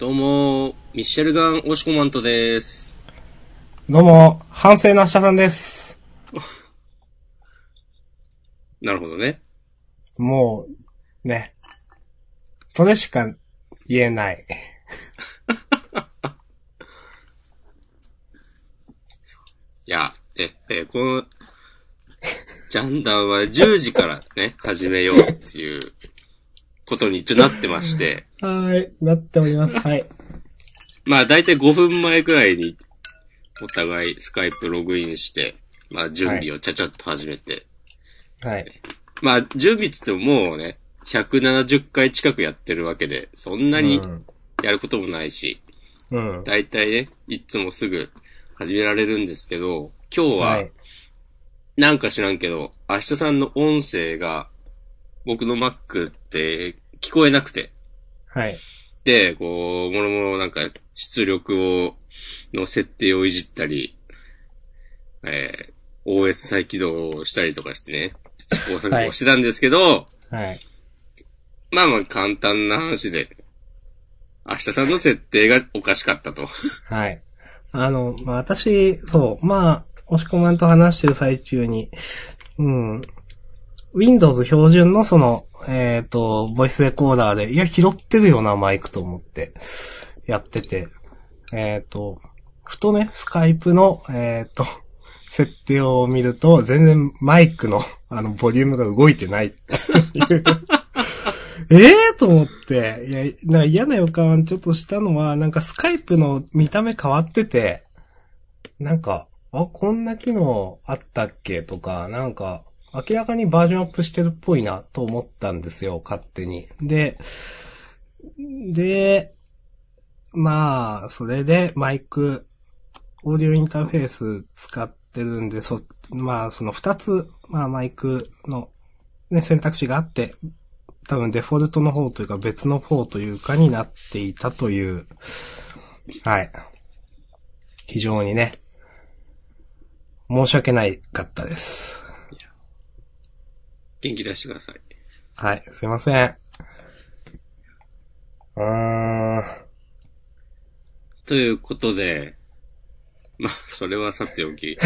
どうも、ミッシェルガン・オシコマントです。どうも、反省の明日さんです。なるほどね。もう、ね。それしか言えない。いや、え、え、この、ジャンダンは10時からね、始めようっていうことに一応なってまして、はい、なっております。はい。まあ大体5分前くらいに、お互いスカイプログインして、まあ準備をちゃちゃっと始めて、はい。まあ準備っつってももうね、170回近くやってるわけで、そんなにうん。やることもないし、うん。大体ね、いつもすぐ始められるんですけど、今日は、はい。なんか知らんけど、明日さんの音声が、僕の Mac 聞こえなくて。はい。で、こう、もろもろなんか出力を、の設定をいじったり、えー、OS 再起動したりとかしてね、試行錯誤してたんですけど、はい。まあまあ簡単な話で、明日さんの設定がおかしかったと。はい。あの、まあ、私、そう、まあ、押し込まんと話してる最中に、うん。Windows 標準のその、えっ、と、ボイスレコーダーで、いや、拾ってるよな、マイクと思って、やってて、えっ、と、ふとね、スカイプの、えっ、と、設定を見ると、全然マイクの、あの、ボリュームが動いてないていう。ええと思って、いや、なんか嫌な予感ちょっとしたのは、なんかスカイプの見た目変わってて、なんか、あ、こんな機能あったっけとか、なんか、明らかにバージョンアップしてるっぽいなと思ったんですよ、勝手に。で、で、まあ、それでマイク、オーディオインターフェース使ってるんで、そ、まあ、その二つ、まあ、マイクの、ね、選択肢があって、多分デフォルトの方というか別の方というかになっていたという、はい。非常にね、申し訳ないかったです。元気出してください。はい、すいません。うーん。ということで、まあ、それはさておき、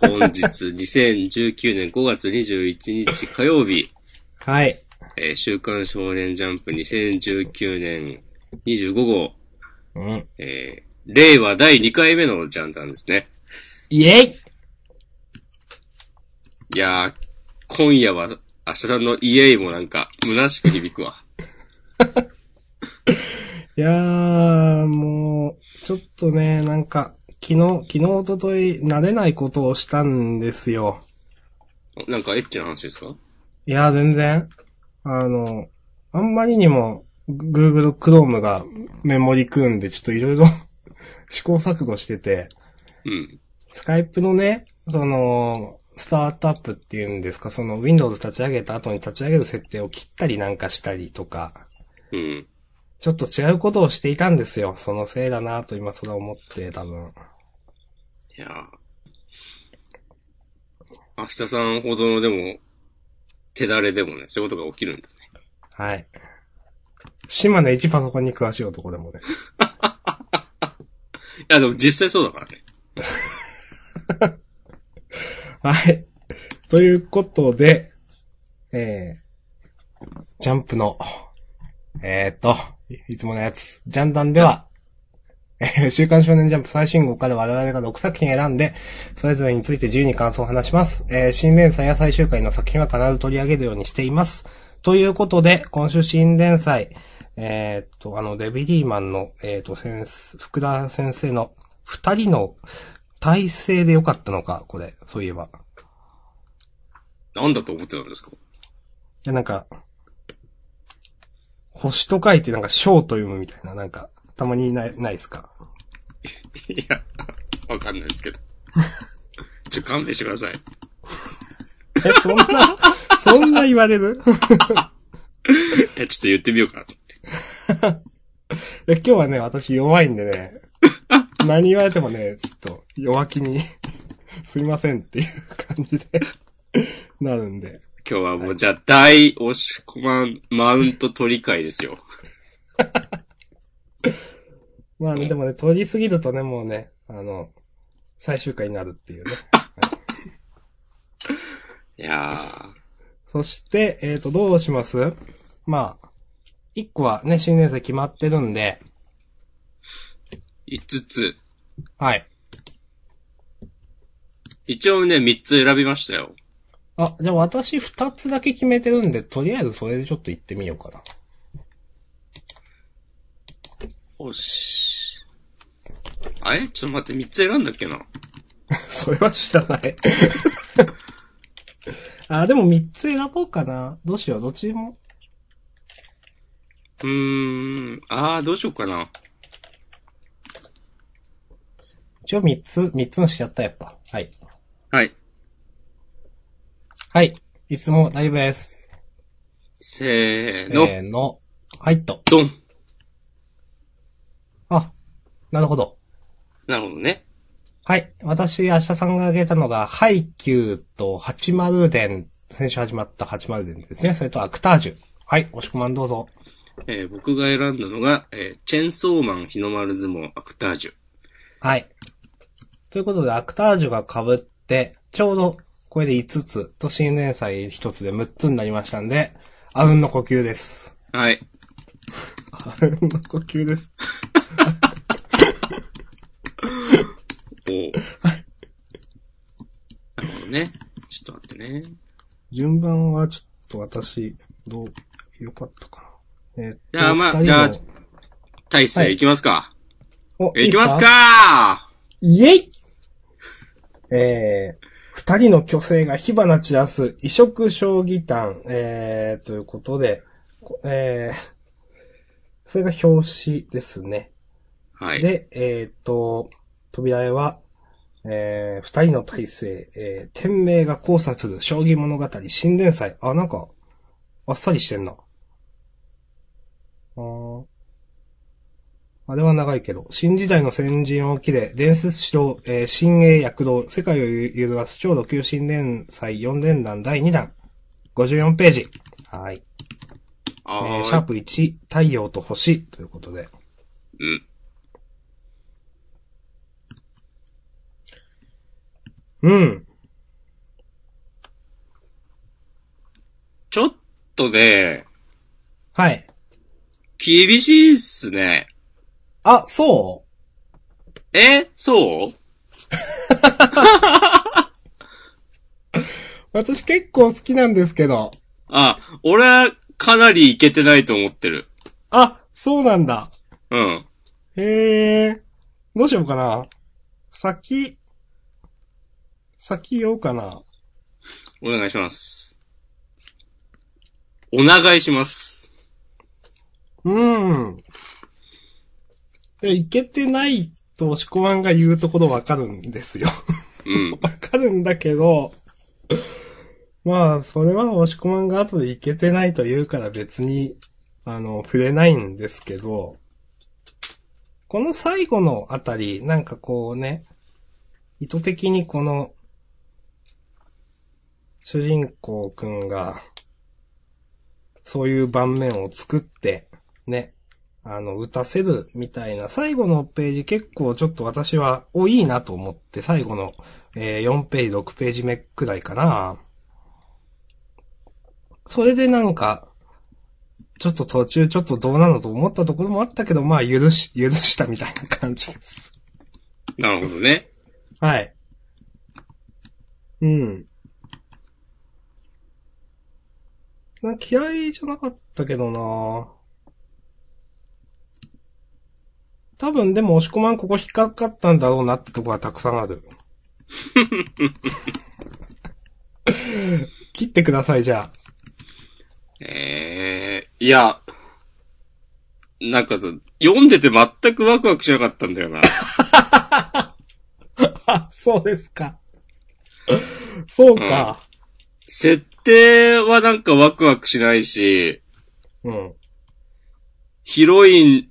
本日 2019年5月21日火曜日、はい。えー週刊少年ジャンプ2019年25号、うん。えー令和第2回目のジャンダンですね。イェイいやー、今夜は、明日さんのイエイもなんか、虚しく響くわ。いやー、もう、ちょっとね、なんか、昨日、昨日、おととい、慣れないことをしたんですよ。なんかエッチな話ですか？いや、全然。あの、あんまりにも、Google Chrome がメモリ組んで、ちょっといろいろ試行錯誤してて、うん。スカイプのね、その、スタートアップっていうんですか、その Windows 立ち上げた後に立ち上げる設定を切ったりなんかしたりとか、うん。ちょっと違うことをしていたんですよ。そのせいだなと今更思って、多分。いやー。明日さんほどのでも、手だれでもね、そういうことが起きるんだね。はい。島根一パソコンに詳しい男でもね。いや、でも実際そうだからね。はい。ということで、えー、ジャンプの、えーっと、いつものやつ、ジャンダンでは、え週刊少年ジャンプ最新号から我々が6作品選んで、それぞれについて自由に感想を話します。えー新連載や最終回の作品は必ず取り上げるようにしています。ということで、今週新連載、えーっと、あの、デビリーマンの、えーっと、先生、福田先生の二人の体制でよかったのか、これ、そういえば。なんだと思ってたんですか？いや、なんか、星と書いてなんか章と読むみたいな、なんか、たまにない、ないですか？いや、わかんないですけど。ちょ、勘弁してください。え、そんな、そんな言われる？え、ちょっと言ってみようかな。え今日はね、私弱いんでね、何言われてもね、ちょっと弱気に、すいませんっていう感じで、なるんで。今日はもう、じゃあ、大押し込まん、マウント取り会ですよ。まあね、でもね、通り過ぎるとね、もうね、あの、最終回になるっていうね。いやそして、えっ、と、どうします？まあ、一個はね、新年生決まってるんで、ー、5つ。はい。一応ね、3つ選びましたよ。あ、じゃあ私二つだけ決めてるんで、とりあえずそれでちょっと行ってみようかな。よし。あれ？ちょっと待って、3つ選んだっけな？それは知らない。あ、でも三つ選ぼうかな。どうしよう、どっちも。うーん。あー、どうしようかな。一応三つ、三つのしちゃった、やっぱ。はい。はい。はい。いつも大丈夫です。せーの。せーの。はいと。ドン。あ、なるほど。なるほどね。はい。私、明日さんが挙げたのが、ハイキューと80伝、先週始まった80伝ですね。それとアクタージュ。はい。押し込まんどうぞ。えー僕が選んだのが、えーチェンソーマン日の丸相撲アクタージュ。はい。ということで、アクタージュが被って、ちょうど、これで5つ、と新年祭1つで6つになりましたんで、あうんの呼吸です。はい。あうんの呼吸です。おーなるほどね。ちょっと待ってね。順番はちょっと私、どう、よかったかな。えーじゃあまあじゃあ大はい勢いきますか。おいきますかイエイえー、二人の虚勢が火花散らす異色将棋団、えー、ということで、こえー、それが表紙ですね。はい。で、えー、と、扉絵は、えー、二人の体制、えー、天命が交差する将棋物語新連載。あ、なんか、あっさりしてんな。あーあれは長いけど、新時代の先陣を切れ、伝説史と、えー、新鋭躍動、世界を揺るがす超度級新連載4連弾第2弾。54ページ。はい。えー、シャープ1、太陽と星ということで。うん。うん。ちょっとね、はい。厳しいっすね。あ、そう？え？そう？私結構好きなんですけど。あ、俺はかなりいけてないと思ってる。あ、そうなんだ。うん。へえ。どうしようかな。先、先言おうかな。お願いします。お願いします。うん。いやいけてないと、押し込まんが言うところわかるんですよ。うん。わかるんだけど、まあ、それは押し込まんが後でいけてないと言うから別に、あの、触れないんですけど、この最後のあたり、なんかこうね、意図的にこの、主人公くんが、そういう盤面を作って、ね、あの、打たせるみたいな、最後のページ結構ちょっと私は、お、いいなと思って、最後の、えー4ページ、6ページ目くらいかな。それでなんか、ちょっと途中ちょっとどうなのと思ったところもあったけど、まあ許し、許したみたいな感じです。なるほどね。はい。うん。な気合じゃなかったけどな多分でも押し込まんここ引っかかったんだろうなってとこがたくさんある。切ってください、じゃええいや、なんかさ、読んでて全くワクワクしなかったんだよな。あ。あ、そうですか。そうか。設定はなんかワクワクしないし、うん。ヒロイン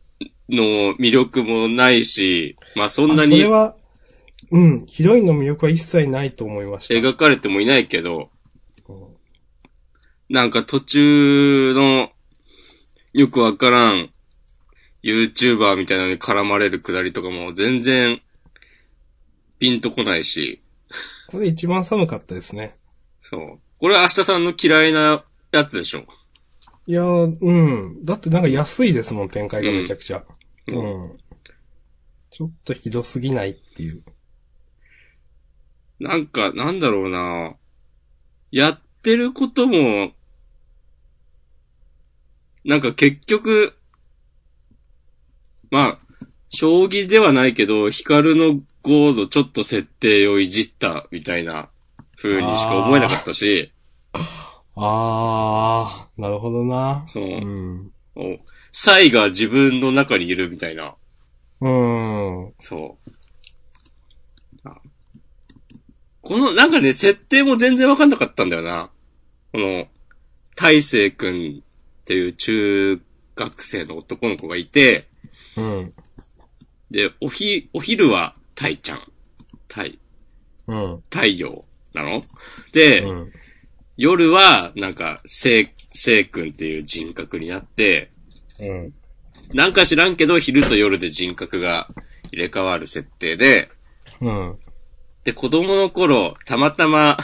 の魅力もないし、まあそんなあそにれは、うん、ヒロインの魅力は一切ないと思いました。描かれてもいないけど、うんなんか途中のよくわからん YouTuber みたいなのに絡まれるくだりとかも全然、ピンとこないし、これ一番寒かったですね。そう。これは明日さんの嫌いなやつでしょ。いやー、うん。だってなんか安いですもん、展開がめちゃくちゃ。ううんん。ちょっとひどすぎないっていう。なんか、なんだろうなやってることも、なんか結局、まあ、将棋ではないけど、ヒカルのゴードちょっと設定をいじったみたいな風にしか思えなかったし、あー、なるほどな。そうう、ん。おサイが自分の中にいるみたいな、うん。そう。あこの、なんかね、設定も全然わかんなかったんだよな。この、大成くんっていう中学生の男の子がいて、うん。で、おひ、お昼はタイちゃん。タイ、うん。太陽なの？で、うん。夜は、なんか、せい、せいくんっていう人格になって、うん。なんか知らんけど、昼と夜で人格が入れ替わる設定で、うん。で、子供の頃、たまたま、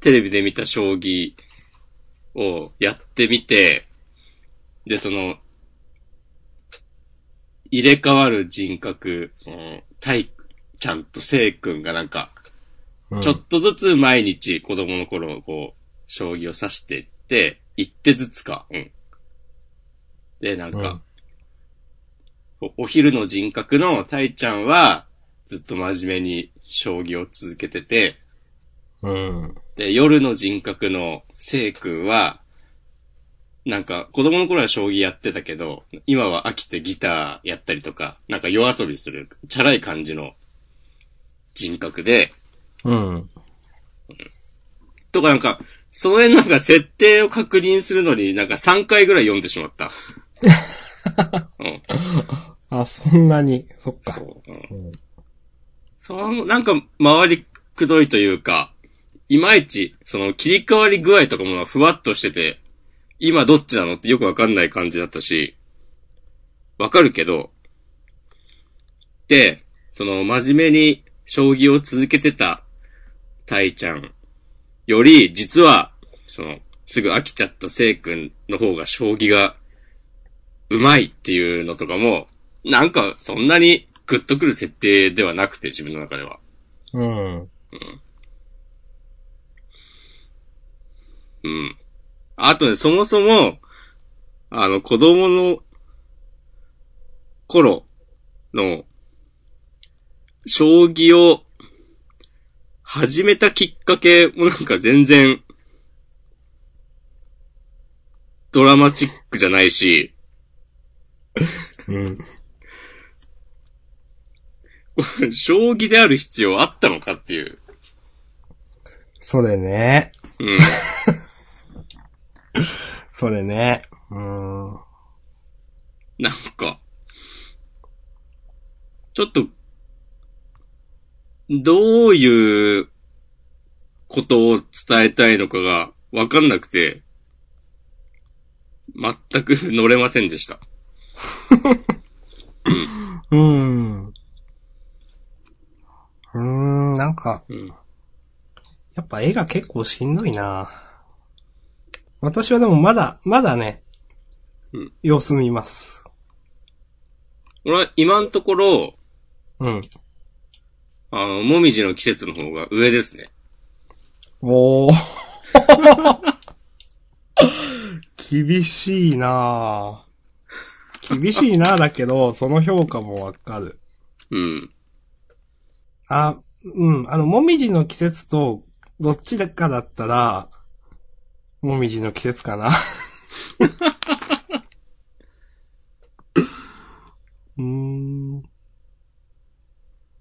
テレビで見た将棋をやってみて、で、その、入れ替わる人格、その、タイちゃんとセイ君がなんか、うん。ちょっとずつ毎日子供の頃、こう、将棋を指していって、一手ずつか、うん。で、なんか、おお昼の人格のタイちゃんは、ずっと真面目に将棋を続けてて、うん。で、夜の人格のセイ君は、なんか、子供の頃は将棋やってたけど、今は飽きてギターやったりとか、なんか夜遊びする、チャラい感じの人格で、うん。とかなんか、その辺なんか設定を確認するのになんか3回ぐらい読んでしまった。あ、そんなに、そっか。そう。んその、なんか、周りくどいというか、いまいち、その、切り替わり具合とかもふわっとしてて、今どっちなのってよくわかんない感じだったし、わかるけど、で、その、真面目に将棋を続けてた、タイちゃんより、実は、その、すぐ飽きちゃったセイ君の方が将棋が、うまいっていうのとかも、なんか、そんなにグッとくる設定ではなくて、自分の中では。うん。うん。あとね、そもそも、あの、子供の頃の、将棋を始めたきっかけもなんか全然、ドラマチックじゃないし、うん。将棋である必要あったのかっていう。それね。うん。それね。うん。なんか、ちょっと、どういうことを伝えたいのかがわかんなくて、全く乗れませんでした。うん。うーん、なんか、うん。やっぱ絵が結構しんどいな私はでもまだ、まだね、うん様子見ます。俺は今のところ、うん。あの、もみじの季節の方が上ですね。おー。厳しいなぁ厳しいなぁだけど、その評価もわかる。うん。あ、うん、あの、もみじの季節と、どっちだかだったら、もみじの季節かな。うーん。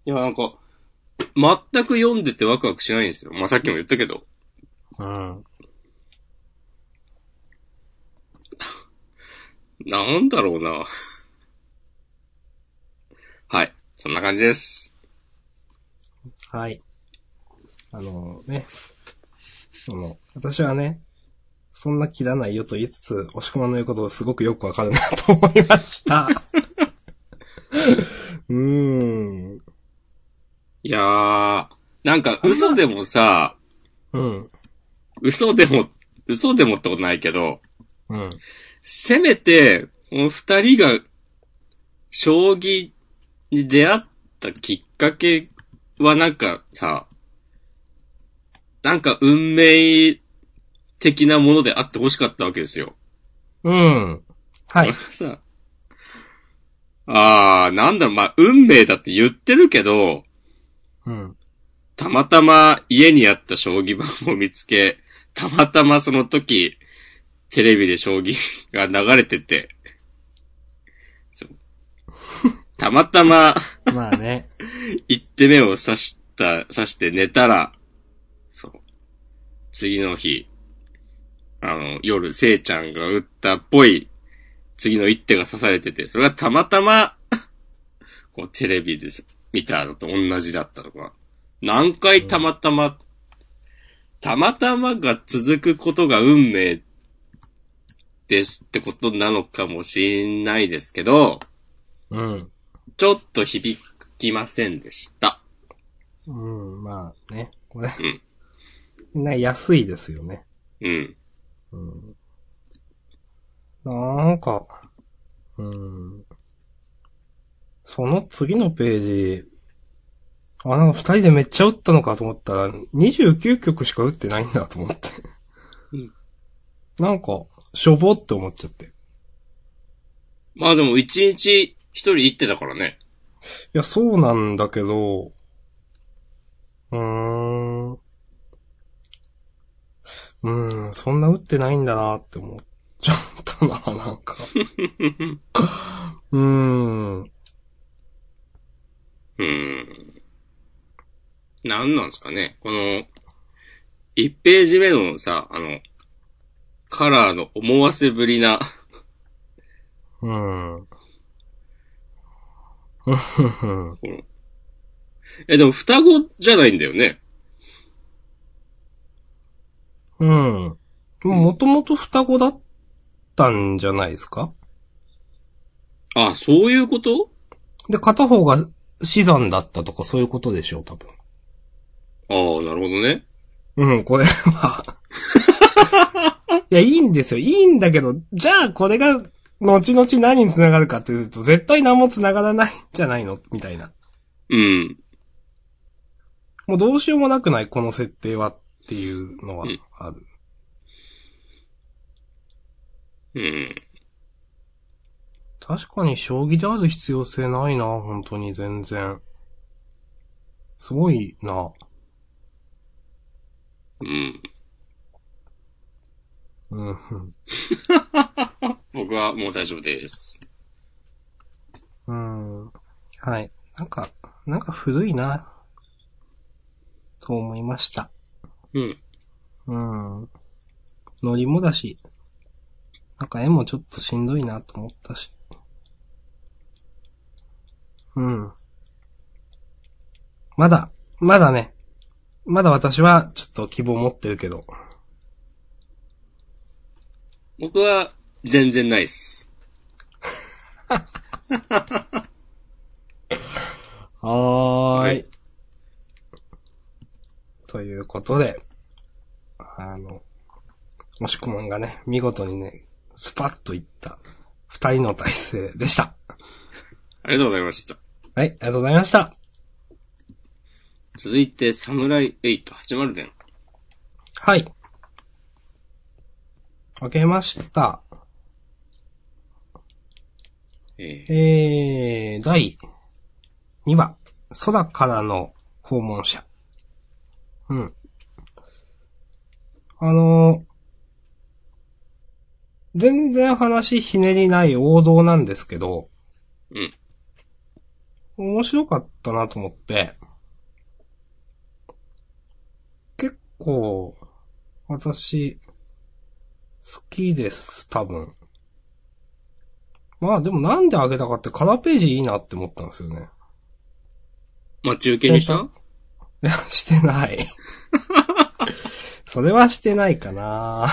いや、なんか、全く読んでてワクワクしないんですよ。まあ、さっきも言ったけど。うん。なんだろうな。はい。そんな感じです。はい。あのね。その、私はね、そんな切らないよと言いつつ、押し込まの言うことをすごくよくわかるなと思いました。うーん。いやー、なんか嘘でもさ、うん。嘘でも、嘘でもってことないけど、うん。せめて、この二人が、将棋に出会ったきっかけはなんかさ、なんか運命的なものであってほしかったわけですよ。うん。はい。さ、あー、なんだろう、まあ、運命だって言ってるけど、うん。たまたま家にあった将棋盤を見つけ、たまたまその時、テレビで将棋が流れてて、たまたままあね。一手目を指した、指して寝たら、そう。次の日、あの、夜、せいちゃんが打ったっぽい、次の一手が指されてて、それがたまたま、こう、テレビです、見たのと同じだったとか、何回たまたま、たまたまが続くことが運命ですってことなのかもしれないですけど、うん。ちょっと響きませんでした。うん、まあね。これ、うんな、安いですよね。うん。うん。なんか、うん。その次のページ、あ、なんか二人でめっちゃ打ったのかと思ったら、29曲しか打ってないんだと思って。うんなんか、しょぼって思っちゃって。まあでも一日一人行ってたからね。いや、そうなんだけど、うーん。うーん、そんな打ってないんだなって思っちゃったな、なんか。うーん。うーん。なんなんですかね。この、1ページ目のさ、あの、カラーの思わせぶりな、うん。え、でも双子じゃないんだよね。うん。もともと双子だったんじゃないですか？あ、そういうこと？で、片方が死産だったとかそういうことでしょう、多分。ああ、なるほどね。うん、これは。いや、いいんですよ。いいんだけど、じゃあこれが、後々何に繋がるかっていうと、絶対何も繋がらないんじゃないの？みたいな。うん。もうどうしようもなくない？この設定はっていうのはうんある。うん。確かに将棋である必要性ないな、本当に全然。すごいな。うん。うんうん。僕はもう大丈夫です。うん。はい。なんか、なんか古いな。と思いました。うん。うん。ノリもだし、なんか絵もちょっとしんどいなと思ったし。うん。まだ、まだね。まだ私はちょっと希望持ってるけど。僕は全然ないっす。はーい。ということで、あの、もしくもんがね、見事にね、スパッといった二人の体制でした。ありがとうございました。はい、ありがとうございました。続いて、サムライ880伝。はい。開けました。えー、えー、第2話、空からの訪問者。うん。あの全然話ひねりない王道なんですけど、うん。面白かったなと思って、結構、私、好きです、多分。まあでもなんであげたかってカラーページいいなって思ったんですよね。待ち受けにした？いや、してない。それはしてないかな。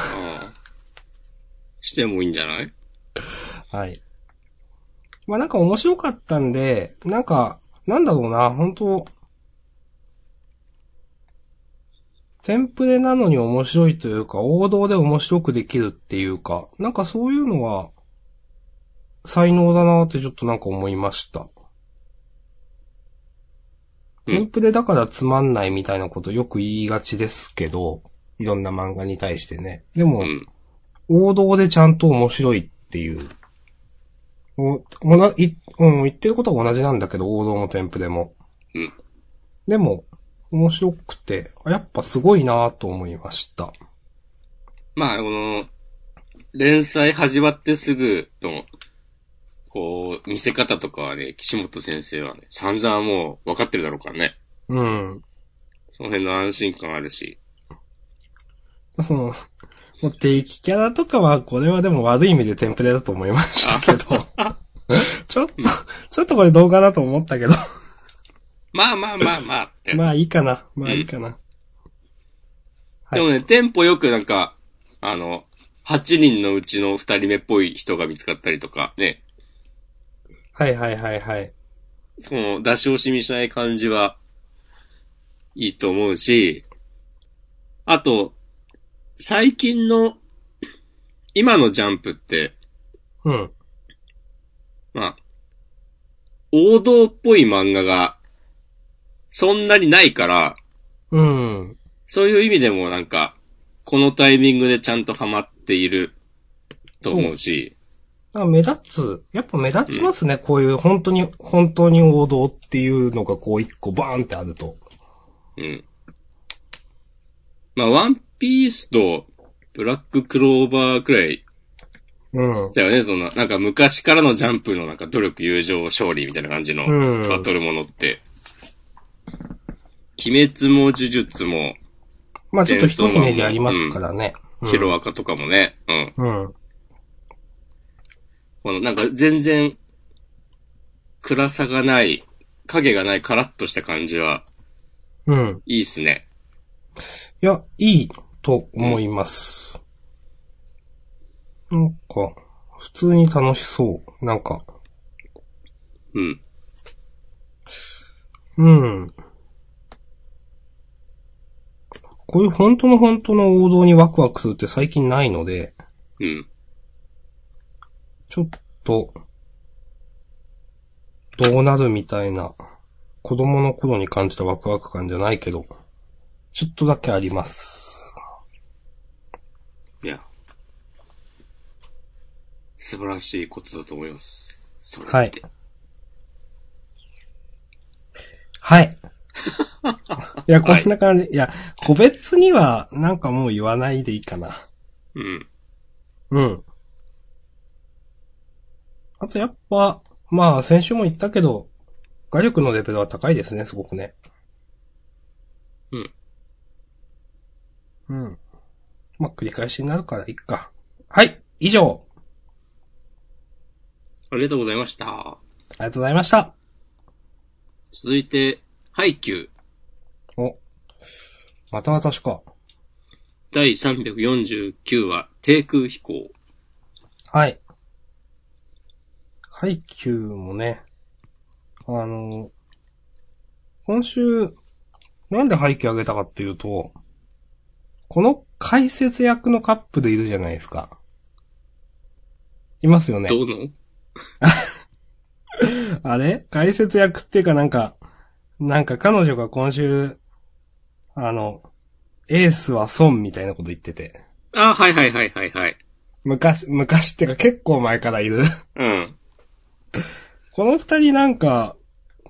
してもいいんじゃない？はい。まあなんか面白かったんで、なんか、なんだろうな、本当テンプレなのに面白いというか、王道で面白くできるっていうか、なんかそういうのは、才能だなってちょっとなんか思いました。うんテンプレだからつまんないみたいなことよく言いがちですけど、いろんな漫画に対してね。でも、うん。王道でちゃんと面白いっていう。お、おな、い、うん、言ってることは同じなんだけど、王道もテンプレも。うん。でも、面白くて、あやっぱすごいなと思いました。まあ、この、連載始まってすぐの、こう、見せ方とかはね、岸本先生はね、散々もう分かってるだろうからね。うん。その辺の安心感あるし。その、もう定期キャラとかは、これはでも悪い意味でテンプレだと思いましたけど。ちょっと、ちょっとこれどうかなと思ったけど。まあまあまあまあって。まあいいかな。まあいいかな。はいでもね、テンポよくなんか、あの、8人のうちの2人目っぽい人が見つかったりとか、ね、はいはいはいはい。その出し惜しみしない感じは、いいと思うし、あと、最近の、今のジャンプって、うん。まあ、王道っぽい漫画が、そんなにないから、うん。そういう意味でもなんか、このタイミングでちゃんとハマっていると思うし、あ目立つ。やっぱ目立ちますね。こういう本当に、本当に王道っていうのがこう一個バーンってあると。うん。まあ、ワンピースとブラッククローバーくらいうん。だよね、そんな、なんか昔からのジャンプのなんか努力、友情、勝利みたいな感じのうんバトルものって。鬼滅も呪術も、まあちょっと一ひねりありますからね。うんヒロアカとかもね、うん。うん。このなんか全然、暗さがない、影がないカラッとした感じは、うん。いいっすね。いや、いいと思います。なんか、普通に楽しそう。なんか、うん。うん。こういう本当の本当の王道にワクワクするって最近ないので、うん。ちょっと、どうなるみたいな、子供の頃に感じたワクワク感じゃないけど、ちょっとだけあります。いや。素晴らしいことだと思います。それって。はい。はい。いや、こんな感じ。いや、個別には、なんかもう言わないでいいかな。うん。うん。あとやっぱ、まあ先週も言ったけど、画力のレベルは高いですね、すごくね。うん。うん。まあ繰り返しになるからいいか。はい、以上。ありがとうございました。ありがとうございました。続いて、ハイキューお。また私か。第349話、低空飛行。はい。ハイキューもね、あの、今週、なんでハイキューあげたかっていうと、この解説役のカップルいるじゃないですか。いますよね。どうの？あれ？解説役っていうかなんか、なんか彼女が今週、あの、エースは損みたいなこと言ってて。あ、はいはいはいはいはい。昔、昔ってか結構前からいる。うん。この二人なんか、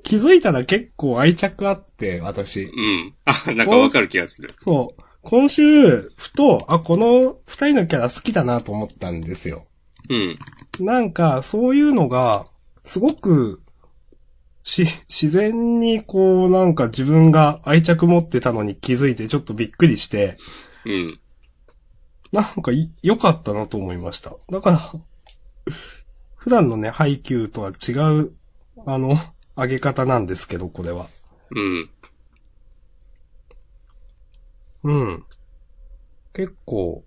気づいたら結構愛着あって、私。うん。あ、なんかわかる気がする。そう。今週、ふと、あ、この二人のキャラ好きだなと思ったんですよ。うん。なんか、そういうのが、すごく、し、自然にこう、なんか自分が愛着持ってたのに気づいてちょっとびっくりして、うん。なんかい良かったなと思いました。だから、普段のね、配給とは違う、あの、上げ方なんですけど、これは。うん。うん。結構、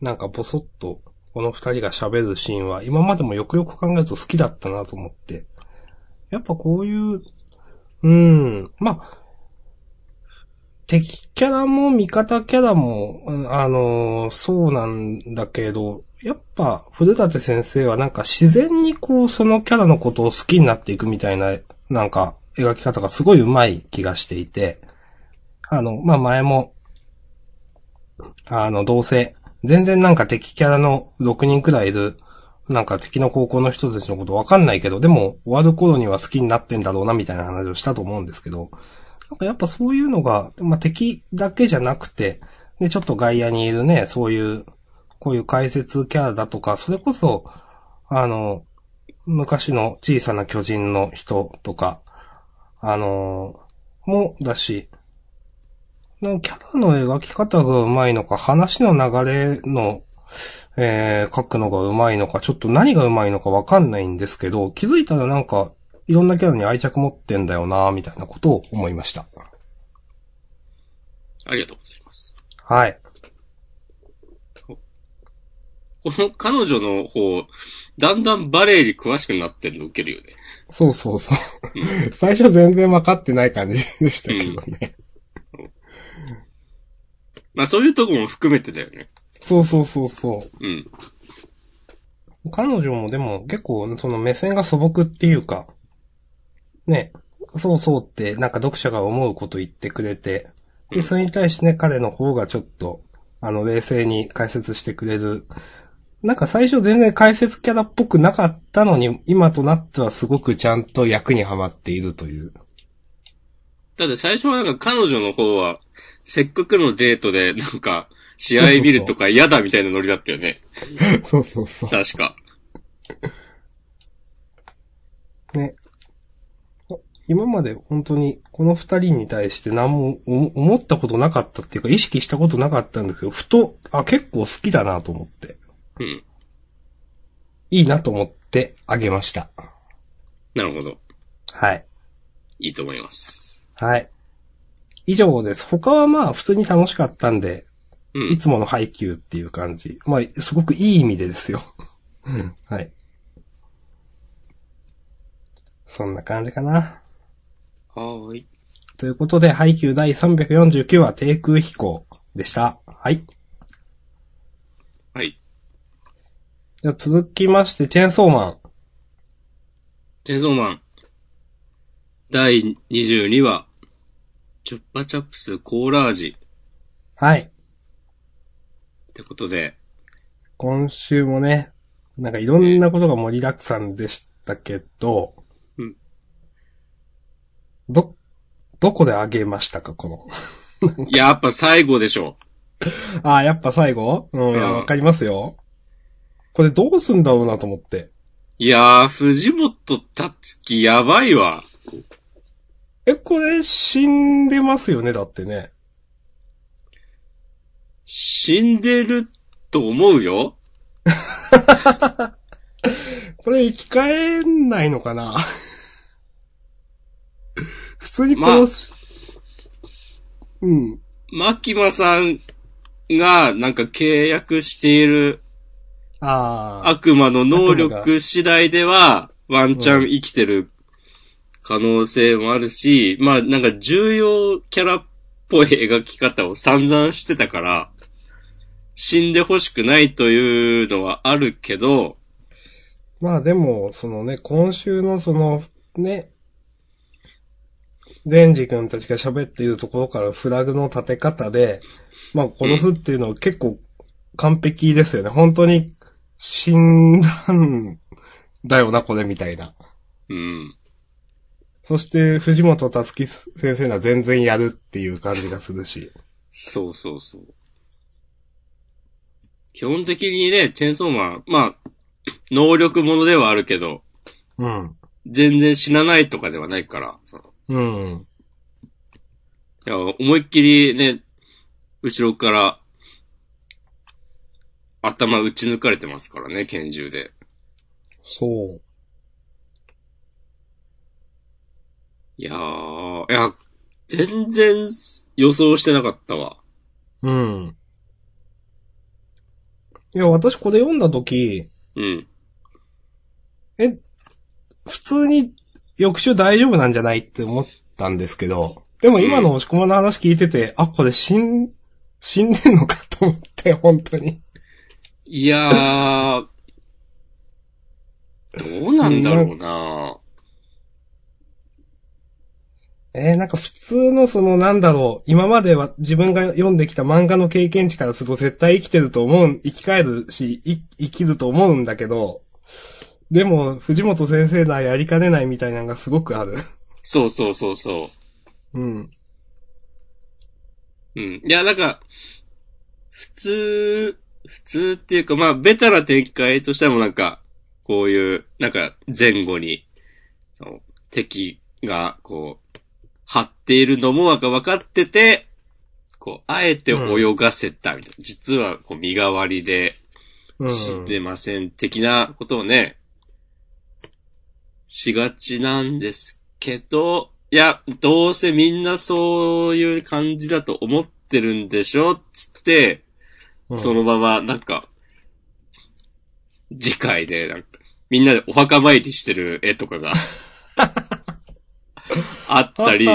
なんかボソッと、この二人が喋るシーンは、今までもよくよく考えると好きだったなと思って。やっぱこういう、うん、ま、敵キャラも味方キャラも、あのそうなんだけど、やっぱ、古舘先生はなんか自然にこう、そのキャラのことを好きになっていくみたいな、なんか、描き方がすごい上手い気がしていて、あの、まあ、前も、あの、どうせ、全然なんか敵キャラの6人くらいいる、なんか敵の高校の人たちのことわかんないけど、でも終わる頃には好きになってんだろうなみたいな話をしたと思うんですけど、なんかやっぱそういうのが、まあ、敵だけじゃなくて、で、ちょっと外野にいるね、そういう、こういう解説キャラだとか、それこそ、あの、昔の小さな巨人の人とか、あのもだし、キャラの描き方が上手いのか、話の流れの、えー、書くのが上手いのか、ちょっと何が上手いのかわかんないんですけど、気づいたらなんか、いろんなキャラに愛着持ってんだよなみたいなことを思いました。ありがとうございます。はい。この彼女の方、だんだんバレエに詳しくなってんの受けるよね。そうそうそう。最初全然分かってない感じでしたけどね。まあそういうとこも含めてだよね。そうそうそうそう。うん。彼女もでも結構その目線が素朴っていうか、ね、そうそうってなんか読者が思うこと言ってくれて、で、それに対してね、彼の方がちょっと、あの、冷静に解説してくれる。なんか最初全然解説キャラっぽくなかったのに、今となってはすごくちゃんと役にはまっているという。だって最初はなんか彼女の方は、せっかくのデートでなんか、試合見るとか嫌だみたいなノリだったよね。そうそうそう。確か。ね。今まで本当にこの二人に対して何も思思ったことなかったっていうか意識したことなかったんですけど、ふと、あ、結構好きだなと思って、うん。いいなと思ってあげました。なるほど。はい。いいと思います。はい。以上です。他はまあ普通に楽しかったんで、うんい。つもの配給っていう感じ。まあ、すごくいい意味でですよ。はい。そんな感じかな。はーい。ということで、配給第349話低空飛行でした。はい。はい。じゃあ続きまして、チェーンソーマン。チェンソーマン。第22話。チュッパチャップスコーラ味。はい。ってことで、今週もね、なんかいろんなことが盛りだくさんでしたけど、うんど、どこであげましたか、この。やっぱ最後でしょ。ああ、やっぱ最後？うん、いや、うんわかりますよ。これどうすんだろうなと思って。いやー、藤本達樹やばいわ。え、これ死んでますよね、だってね。死んでると思うよ。これ生き返んないのかな？普通に殺し、うん。マキマさんがなんか契約しているああ。悪魔の能力次第では、ワンチャン生きてる可能性もあるし、まあなんか重要キャラっぽい描き方を散々してたから、死んでほしくないというのはあるけど、まあでも、そのね、今週のその、ね、デンジ君たちが喋っているところからフラグの立て方で、まあ殺すっていうのは結構完璧ですよね。本当に死んだんだよな、これみたいな。うん。そして、藤本たつき先生は全然やるっていう感じがするし。そうそうそう。基本的にね、チェーンソーマン、まあ、能力者ではあるけど、うん。全然死なないとかではないから、そのうん。いや、思いっきりね、後ろから、頭打ち抜かれてますからね、拳銃で。そう。いやー、いや、全然予想してなかったわ。うん。いや、私これ読んだとき、うん。え、普通に翌週大丈夫なんじゃないって思ったんですけど、でも今の押し込まの話聞いてて、あ、これ死ん、死んでんのかと思って、本当に。いやー、どうなんだろうなえー、なんか普通のそのなんだろう、今までは自分が読んできた漫画の経験値からすると絶対生きてると思う、生き返るし、い生きると思うんだけど、でも、藤本先生ならやりかねないみたいなのがすごくある。そうそうそうそう。うん。うん。いや、なんか、普通、普通っていうか、まあ、ベタな展開としてもなんか、こういう、なんか、前後に、敵が、こう、張っているのもなんか分かってて、こう、あえて泳がせたみたいな。実は、こう、身代わりで、うん。死んでません、的なことをね、しがちなんですけど、いや、どうせみんなそういう感じだと思ってるんでしょつって、うんそのまま、なんか、次回で、なんか、みんなでお墓参りしてる絵とかが、あったり。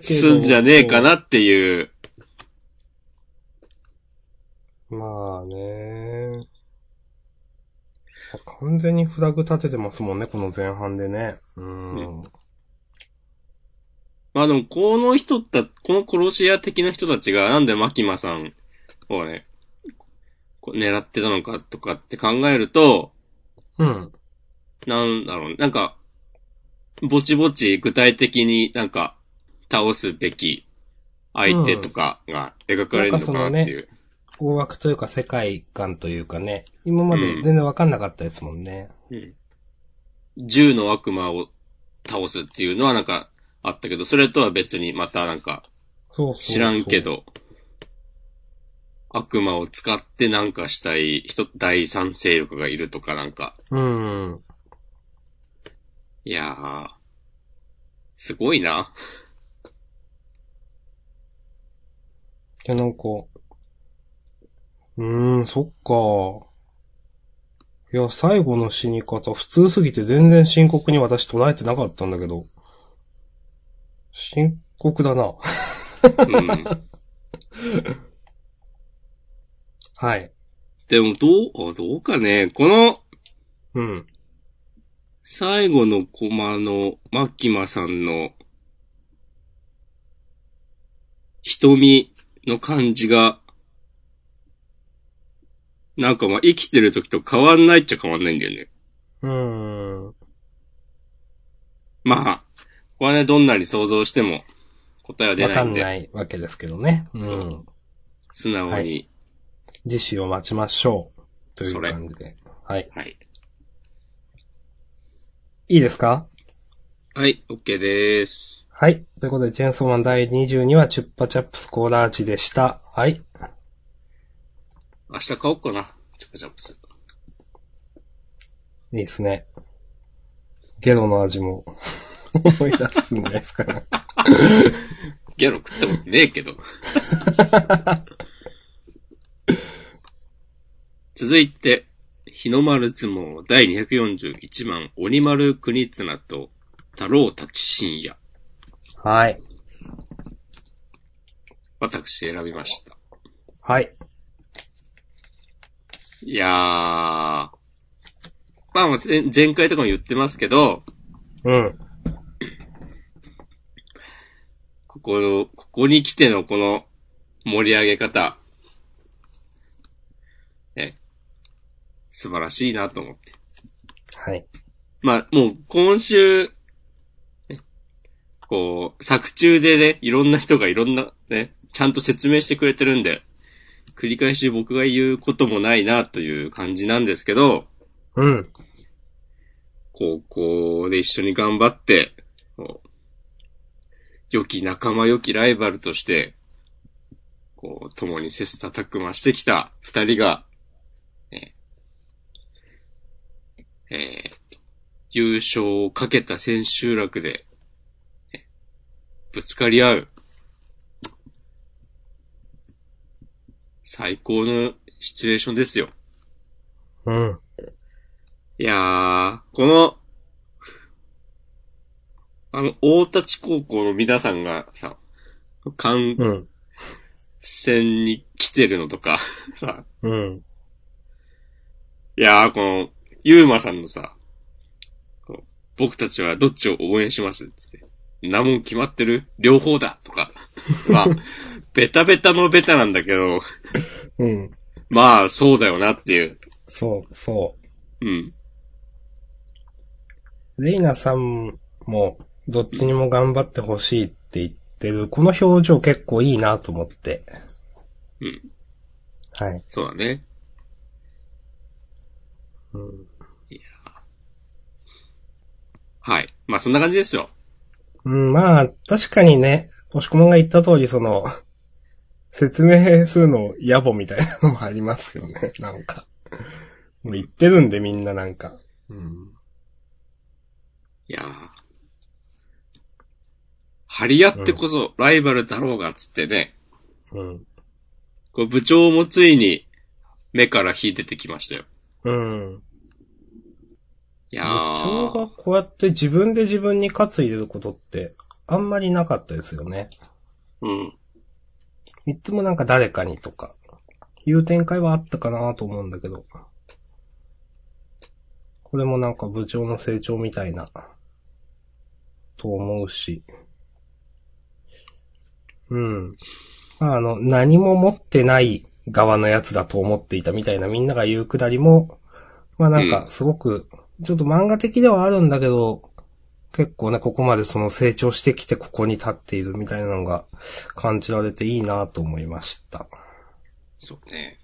すんじゃねえかなっていう、まあね。完全にフラグ立ててますもんね、この前半でね。うん。まあでも、この人た、この殺し屋的な人たちが、なんでマキマさんをね、狙ってたのかとかって考えると、うん。なんだろう、なんか、ぼちぼち具体的になんか、倒すべき相手とかが描かれるのかなっていう。大枠というか世界観というかね。今まで全然わかんなかったですもんね。うん。銃の悪魔を倒すっていうのはなんかあったけど、それとは別にまたなんか、知らんけ。ど、悪魔を使ってなんかしたい人、第三勢力がいるとかなんか、うん。いやー、すごいな。いや、なんか、うーん、そっか。いや、最後の死に方、普通すぎて全然深刻に私捉えてなかったんだけど。深刻だな。うん。はい。でもどう、あどうかね、このうん。最後のコマのマキマさんの瞳の感じが、なんかまあ生きてる時と変わんないっちゃ変わんないんだよね。うーん。まあ、ここはね、どんなに想像しても答えは出わないんで、かんないわけですけどね。う。ん素直に、はい次週を待ちましょう。という感じで。はい。はい。いいですか？はい、OK です。はい。ということで、チェーンソーマン第22話、チュッパチャップスコーラーチでした。はい。明日買おうかな。チョコチャップス。いいですね。ゲロの味も 思い出すんじゃないですかね。ゲロ食ったことねえけど。続いて、日の丸相撲第241番、鬼丸国綱と太郎たち深夜。はい。私選びました。はい。いやー。まあ前回とかも言ってますけど、うん。ここの、ここに来てのこの盛り上げ方。素晴らしいなと思って。はい。まあ、もう今週、ねこう、作中でね、いろんな人がいろんな、ね、ちゃんと説明してくれてるんで、繰り返し僕が言うこともないなという感じなんですけど、うん。高校で一緒に頑張って、良き仲間良きライバルとして、こう、共に切磋琢磨してきた二人が、えーえー優勝をかけた千秋楽で、えぶつかり合う。最高のシチュエーションですよ。うん。いやー、この、あの、大立高校の皆さんがさ、観うん。戦に来てるのとか、さうん。いやー、この、ゆうまさんのさ、僕たちはどっちを応援します？つって。なもん決まってる？両方だとか。まあ、ベタベタのベタなんだけど、うん。まあ、そうだよなっていう。そう、そうん。う。レイナさんも、どっちにも頑張ってほしいって言ってる、この表情結構いいなと思って。うん。はい。そうだね。うん。はい。まあ、そんな感じですよ。うん、まあ、確かにね、押し込まんが言った通り、その、説明するの野暮みたいなのもありますよね、なんか。もう言ってるんでみんななんか。うん。いやー。張り合ってこそライバルだろうが、つってね。うん。これ部長もついに目から火出てきましたよ。うん。いや部長がー。こうやって自分で自分に勝つ入れることって、あんまりなかったですよね。うん。いつもなんか誰かにとか、いう展開はあったかなと思うんだけど。これもなんか部長の成長みたいな、と思うし。うん。まあ、あの、何も持ってない側のやつだと思っていたみたいなみんなが言うくだりも、まあなんかすごく、ちょっと漫画的ではあるんだけど、結構ね、ここまでその成長してきてここに立っているみたいなのが感じられていいなと思いました。そうね。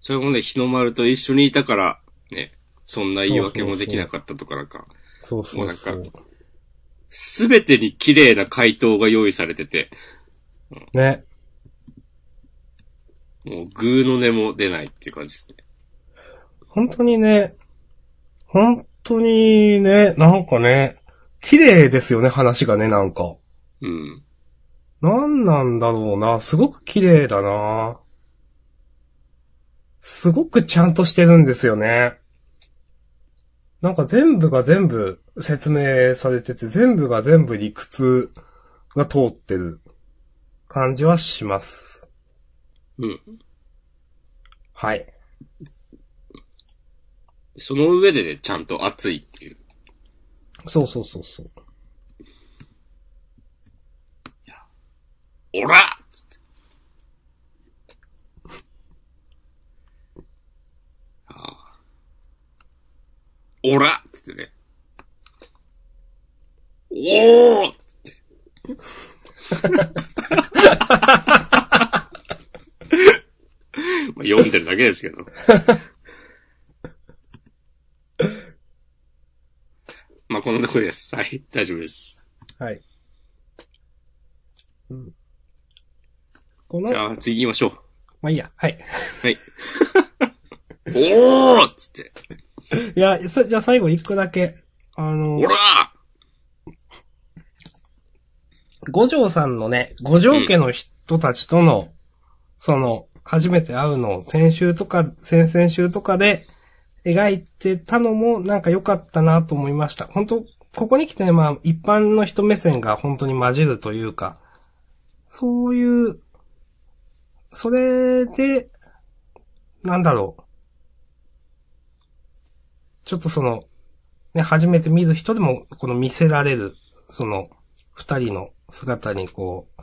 それもね、日の丸と一緒にいたから、ね、そんな言い訳もできなかったとかなんか、そうそうそうもう。すべてに綺麗な回答が用意されてて、ね。もうグーの音も出ないっていう感じですね。本当にね、本当にね、なんかね、綺麗ですよね、話がね、なんか。うん。なんなんだろうな、すごく綺麗だな。すごくちゃんとしてるんですよね。なんか全部が全部説明されてて、全部が全部理屈が通ってる感じはします。うん。はい。その上でね、ちゃんと熱いっていう。そうそうそうそう。オラつって。ああ。オラつってね。おーつって。まあ読んでるだけですけど。まあ、このとこです。はい、大丈夫です。はい。うん。この、じゃあ、次行きましょう。まあいいや、はい。はい。おーっつって。いや、そじゃあ最後一個だけ。あのお、ら五条さんのね、五条家の人たちとの、その、初めて会うのを先週とか、先々週とかで描いてたのもなんか良かったなと思いました。本当ここに来てね、まあ、一般の人目線が本当に混じるというか、そういう、それで、なんだろう。ちょっとその、ね、初めて見る人でも、この見せられる、その、二人の姿にこう、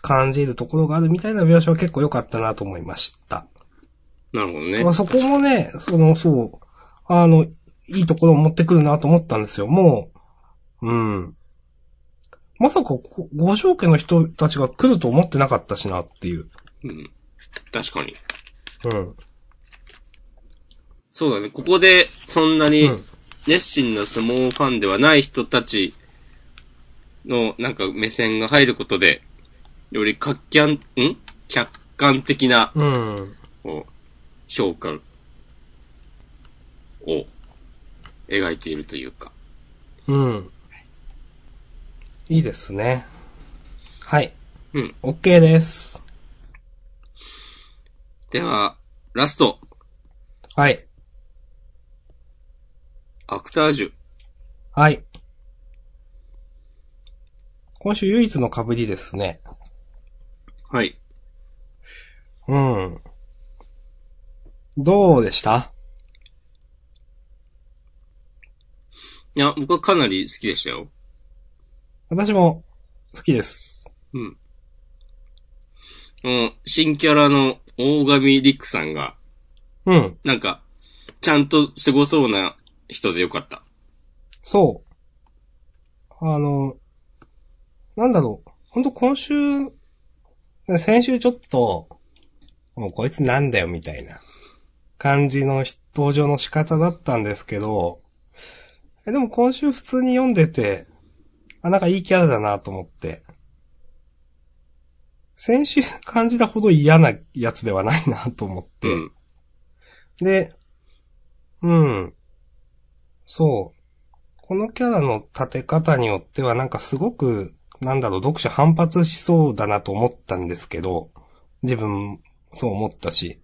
感じるところがあるみたいな描写は結構良かったなと思いました。なるほどねまあ。そこもね、その、そう、あの、いいところを持ってくるなと思ったんですよ。もう、うん。まさかこ、五条家の人たちが来ると思ってなかったしなっていう。うん。確かに。うん。そうだね。ここで、そんなにうん、熱心な相撲ファンではない人たちの、なんか目線が入ることで、より客観、ん？客観的な、うん。こう、評価を描いているというか。うん。いいですね。はい。うん。OK です。では、ラスト、はい。アクタージュ。はい。今週唯一の被りですね。はい。うん。どうでした？いや、僕はかなり好きでしたよ。私も好きです。うん。もう、新キャラの大神陸さんが、うん。なんか、ちゃんとすごそうな人でよかった。そう。あの、なんだろう。ほんと今週、先週ちょっと、もうこいつなんだよみたいな感じの登場の仕方だったんですけど、えでも今週普通に読んでて、あ、なんかいいキャラだなと思って。先週感じたほど嫌なやつではないなと思って。うん。で、うん。そう。このキャラの立て方によってはなんかすごく、なんだろう、読者反発しそうだなと思ったんですけど、自分、そう思ったし。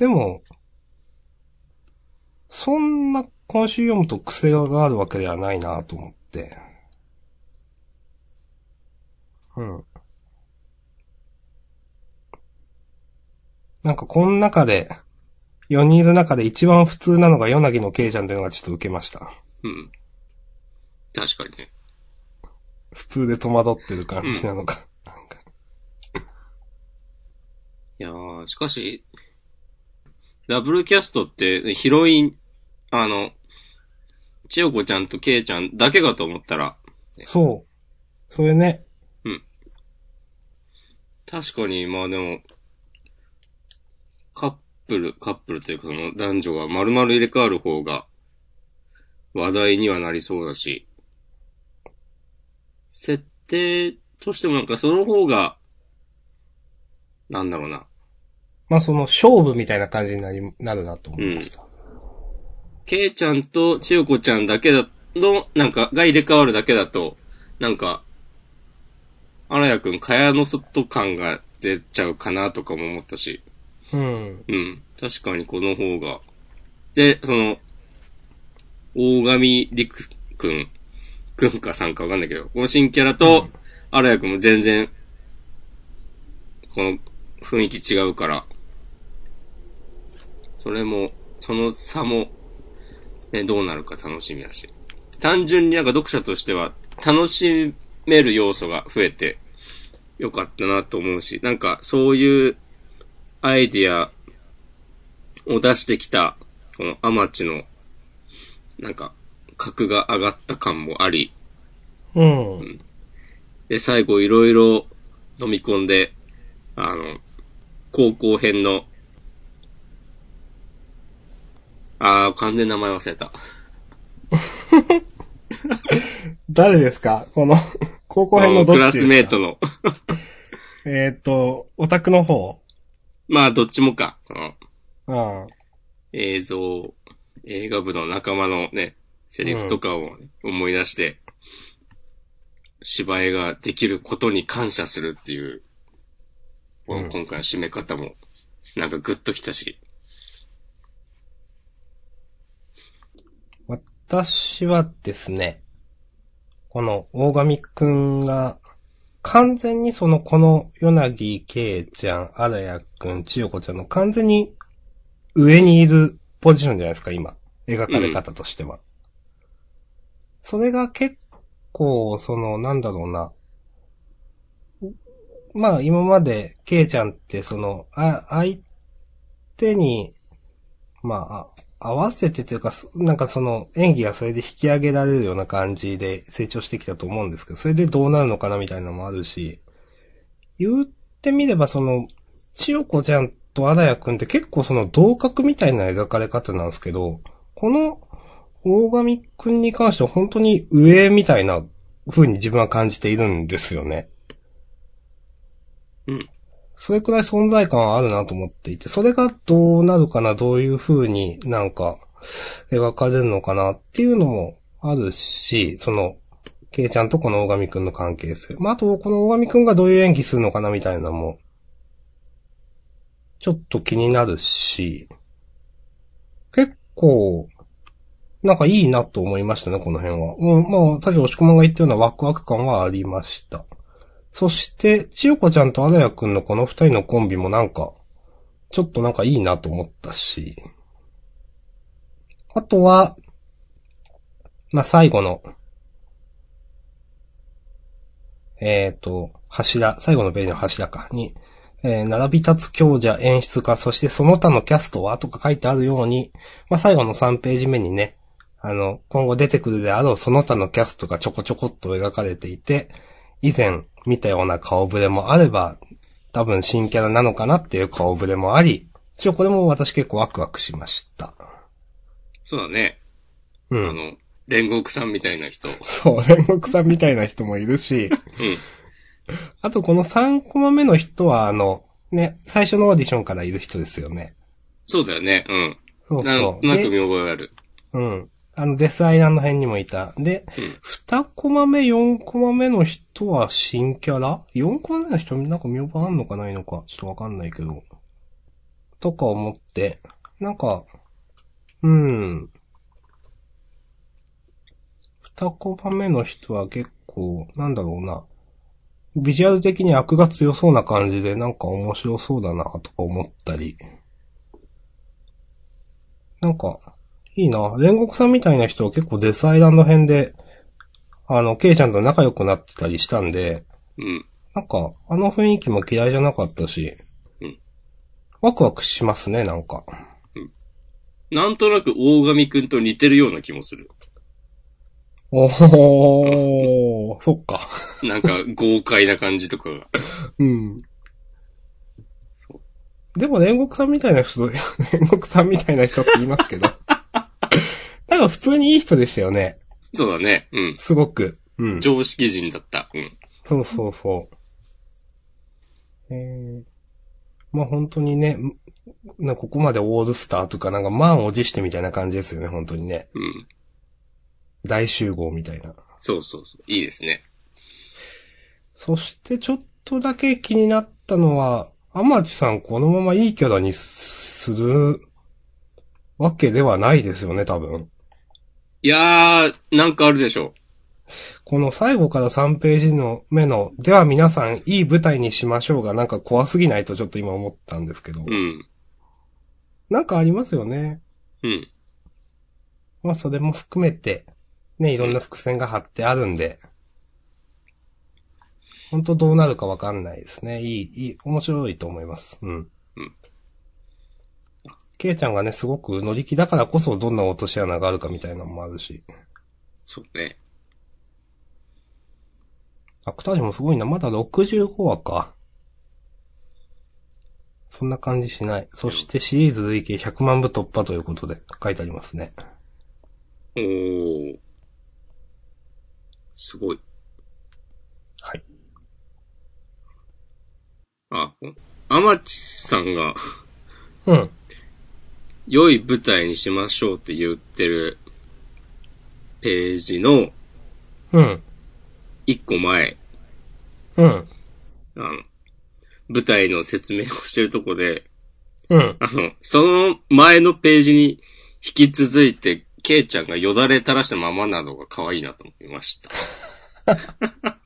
でも、そんな今週読むと癖があるわけではないなと思って。うん。なんかこの中で、4人いる中で一番普通なのがヨナギのケイちゃんっていうのがちょっと受けました。うん。確かにね。普通で戸惑ってる感じなのか。なんかいやー、しかし、ダブルキャストって、ヒロイン、あの、千代子ちゃんとケイちゃんだけかと思ったら、そう。それね。確かに、まあでも、カップル、カップルというかその男女が丸々入れ替わる方が話題にはなりそうだし、設定としてもなんかその方が、なんだろうな、まあその勝負みたいな感じになり、なるなと思いました。ケイちゃんと千代子ちゃんだけだの、なんか、が入れ替わるだけだと、なんか、荒谷くん、蚊帳の外感が出ちゃうかなとかも思ったし、うん。うん。確かにこの方が。で、その、大神陸くん、くんかさんかわかんないけど、この新キャラと、荒谷くんも全然、この雰囲気違うから、それも、その差も、ね、どうなるか楽しみだし。単純になんか読者としては、楽しめる要素が増えて、よかったなと思うし、なんかそういうアイディアを出してきた、このアマチの、なんか、格が上がった感もあり、うん。で、最後いろいろ飲み込んで、あの、高校編の、あー、完全に名前忘れた。誰ですか？この、高校編のどっちですか？クラスメートの。えっ、と、オタクの方？まあ、どっちもか。その、うん。映像、映画部の仲間のね、セリフとかをね、思い出して、芝居ができることに感謝するっていう、うん今回の締め方も、なんかグッときたし。私はですね、この大神くんが、完全にその、この、ヨナギ、ケイちゃん、アラヤくん、千代子ちゃんの完全に上にいるポジションじゃないですか、今。描かれ方としては。それが結構、その、なんだろうな。まあ、今まで、ケイちゃんって、その、あ、相手に、ま、あ合わせてというか、なんかその演技がそれで引き上げられるような感じで成長してきたと思うんですけど、それでどうなるのかなみたいなのもあるし、言ってみればその、千代子ちゃんと荒谷くんって結構その同格みたいな描かれ方なんですけど、この大神くんに関しては本当に上みたいな風に自分は感じているんですよね。うん。それくらい存在感はあるなと思っていて、それがどうなるかな、どういう風になんか描かれるのかなっていうのもあるし、その、ケイちゃんとこの大神くんの関係性。まあ、あと、この大神くんがどういう演技するのかなみたいなのも、ちょっと気になるし、結構、なんかいいなと思いましたね、この辺は。うん、まあ、さっき押し込まが言ったようなワクワク感はありました。そして、千代子ちゃんと荒谷くんのこの二人のコンビもなんか、ちょっとなんかいいなと思ったし。あとは、まあ、最後の、えっ、と、柱、最後のページの柱か、に、えー並び立つ強者演出家、そしてその他のキャストはとか書いてあるように、まあ、最後の3ページ目にね、あの、今後出てくるであろうその他のキャストがちょこちょこっと描かれていて、以前見たような顔ぶれもあれば、多分新キャラなのかなっていう顔ぶれもあり、一応これも私結構ワクワクしました。そうだね。うん。あの、煉獄さんみたいな人。そう、煉獄さんみたいな人もいるし、うん。あとこの3コマ目の人はあの、ね、最初のオーディションからいる人ですよね。そうだよね。うん。そうなそう。でなんか見覚えある？うん。あの、デスアイランド編にもいた。で、2コマ目、4コマ目の人は新キャラ ?4 コマ目の人なんか見覚えあんのかないのか？ちょっとわかんないけど。とか思って、なんか、うん。2コマ目の人は結構、なんだろうな。ビジュアル的に悪が強そうな感じで、なんか面白そうだな、とか思ったり。なんか、いいな。煉獄さんみたいな人は結構デスアイランド編で、あの、ケイちゃんと仲良くなってたりしたんで、うん。なんか、あの雰囲気も嫌いじゃなかったし、うんワクワクしますね、なんか。なんとなく大神くんと似てるような気もする。おー、そっか。なんか豪快な感じとかが。うん。でも煉獄さんみたいな人、煉獄さんみたいな人って言いますけど。なんか普通にいい人でしたよね。そうだね。うん。すごく。うん。常識人だった。うん。そうそうそう。えー、まあ本当にね、んなここまでオールスターとかなんか満を持してみたいな感じですよね、本当にね。うん。大集合みたいな。そうそうそう。いいですね。そしてちょっとだけ気になったのは、天地さんこのままいいキャラにするわけではないですよね、多分。いやー、なんかあるでしょこの最後から3ページの目の、では皆さんいい舞台にしましょうがなんか怖すぎないとちょっと今思ったんですけど。う。うん。なんかありますよね。うん。まあそれも含めて、ね、いろんな伏線が張ってあるんで、本当どうなるかわかんないですね。いい、いい、面白いと思います。うん。うん。ケイちゃんがね、すごく乗り気だからこそどんな落とし穴があるかみたいなのもあるし。そうね。アクタージュもすごいな。まだ65話か。そんな感じしない。そしてシリーズ累計100万部突破ということで書いてありますね。おー。すごい。はい。あ、天地さんが、うん。良い舞台にしましょうって言ってるページのうん。一個前、うん。あの、舞台の説明をしてるとこで、うん。あの、その前のページに引き続いて、ケイちゃんがよだれ垂らしたままなのが可愛いなと思いました。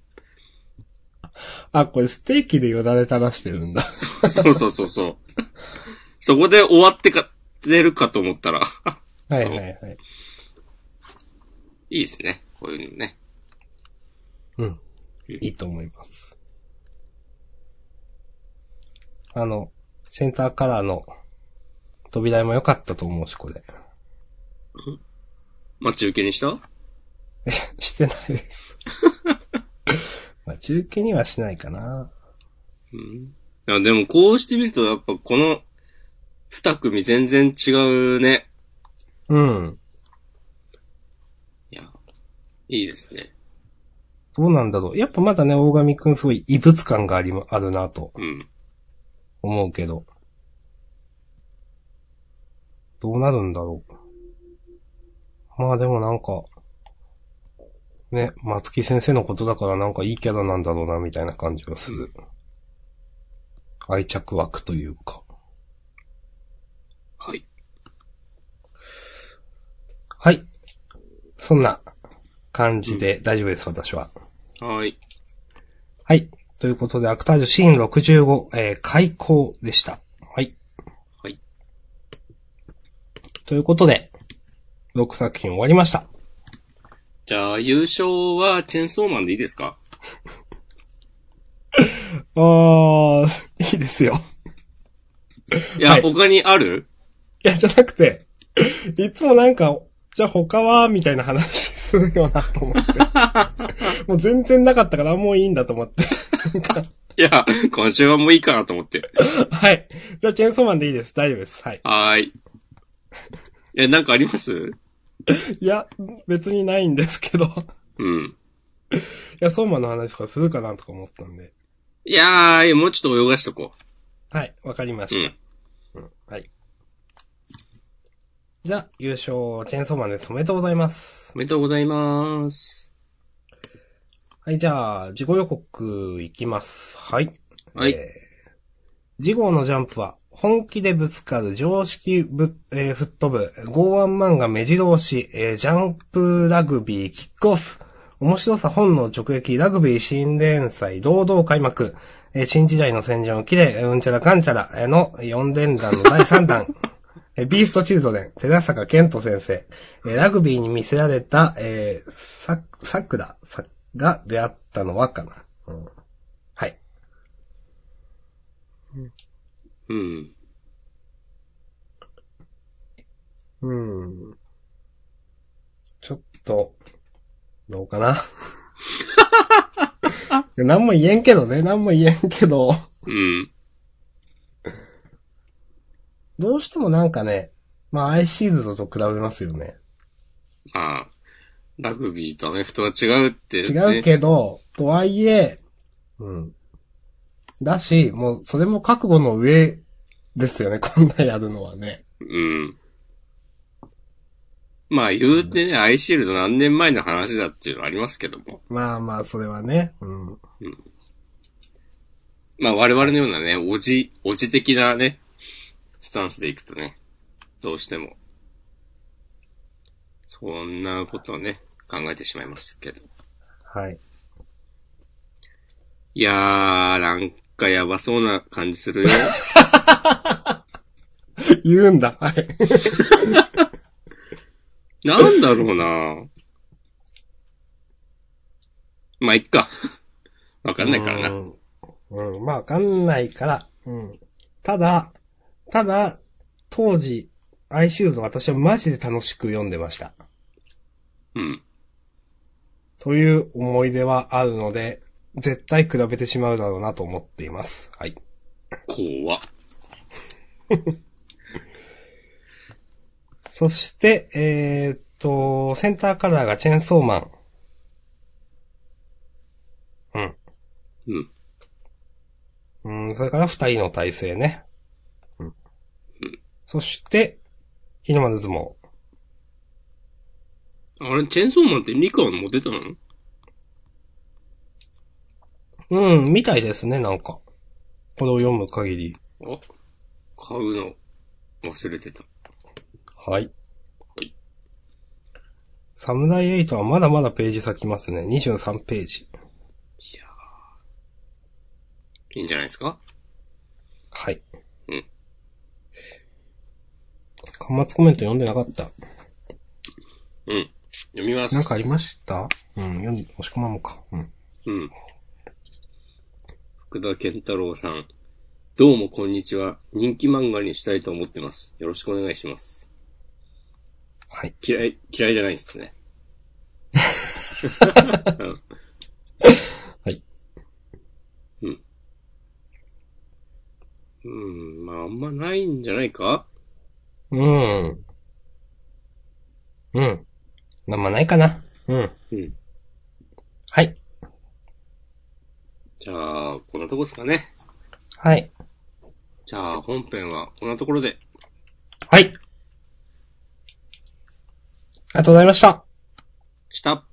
あ、これステーキでよだれ垂らしてるんだ。そうそうそうそう。そこで終わってか、ってるかと思ったら、はいはいはい。いいですね。こういうのね。うん。いいと思います。あの、センターカラーの扉も良かったと思うし、これ。待ち受けにした？してないです。まあ、中継にはしないかな。うん。いや、でもこうしてみると、やっぱこの二組全然違うね。うん。いや、いいですね。どうなんだろう。やっぱまだね、大神くんすごい異物感があり、あるなとうん。思うけど。どうなるんだろう。まあでもなんか、ね、松木先生のことだからなんかいいキャラなんだろうな、みたいな感じがする。愛着枠というか。はい。はい。そんな感じで大丈夫です、私は。はい。はい。ということで、アクタージュシーン65、えー、開講でした。はい。はい。ということで、6作品終わりました。じゃあ、優勝はチェーンソーマンでいいですか？あー、いいですよ。いや、はい他にある？いや、じゃなくて、いつもなんか、じゃあ他はみたいな話するよなと思って。もう全然なかったからもういいんだと思って。いや、今週はもういいかなと思って。はい。じゃあチェーンソーマンでいいです。大丈夫です。はい。はーい。え、なんかあります？いや、別にないんですけど。うん。いや、ソーマンの話とかするかなとか思ったんで。いやー、もうちょっと泳がしとこはい、わかりまう。うした。ん。うん。はい。じゃあ、優勝、チェーンソーマンです。おめでとうございます。おめでとうございます。はい、じゃあ、事後予告いきます。はい。はいえー次号のジャンプは、本気でぶつかる常識ぶ、えー吹っ飛ぶ、剛腕漫画目白押し、えージャンプラグビーキックオフ、面白さ本能直撃、ラグビー新連載、堂々開幕、えー新時代の戦場を切れ、うんちゃらかんちゃらえーの4連弾の第3弾、えービーストチルドレン、寺坂健人先生、えーラグビーに見せられた、えー、さ、さくら、さ、が出会ったのはかな。うん、はい。うん。うん。ちょっと、どうかな。何も言えんけどね、何も言えんけど、うん。どうしてもなんかね、まあ、アイシールドと比べますよね。まあ、ラグビーとアメフトは違うって、ね。違うけど、とはいえ、うん。だし、もう、それも覚悟の上ですよね、こんなやるのはね。うん。まあ言うてね、アイシールド何年前の話だっていうのはありますけども。まあまあ、それはね、うん。まあ我々のようなね、おじ、おじ的なね、スタンスでいくとね、どうしても、そんなことをね、考えてしまいますけど。はい。いやー、なんかやばそうな感じするよ。言うんだ、はい。なんだろうなまあ、いっか。わかんないからな。うん。うん、まあわかんないから、うん。ただ、ただ、当時、アイシールド私はマジで楽しく読んでました。うん。という思い出はあるので、絶対比べてしまうだろうなと思っています。はい。怖っ。そして、えーっと、センターカラーがチェーンソーマン。うん。うん。うん、それから二人の体制ね。うん。そして、日の丸相撲。あれ、チェーンソーマンってリカは持ってたの？うん、みたいですね、なんか。これを読む限り。あ、買うの忘れてた。はい。はい。サムライエイトはまだまだページ先きますね。23ページ。いやー。いいんじゃないですか？はい。うん。端末コメント読んでなかった。うん。読みます。なんかありましたうん、読んで、押し込まんもか。うん。うん。福田健太郎さん。どうもこんにちは。人気漫画にしたいと思ってます。よろしくお願いします。はい。嫌い、嫌いじゃないですね。はい。うん。うん、まああんまないんじゃないかうん。うん。まあまあないかな。うん。うん。はい。じゃあ、こんなとこですかね。はい。じゃあ、本編はこんなところで。はい。ありがとうございました。した。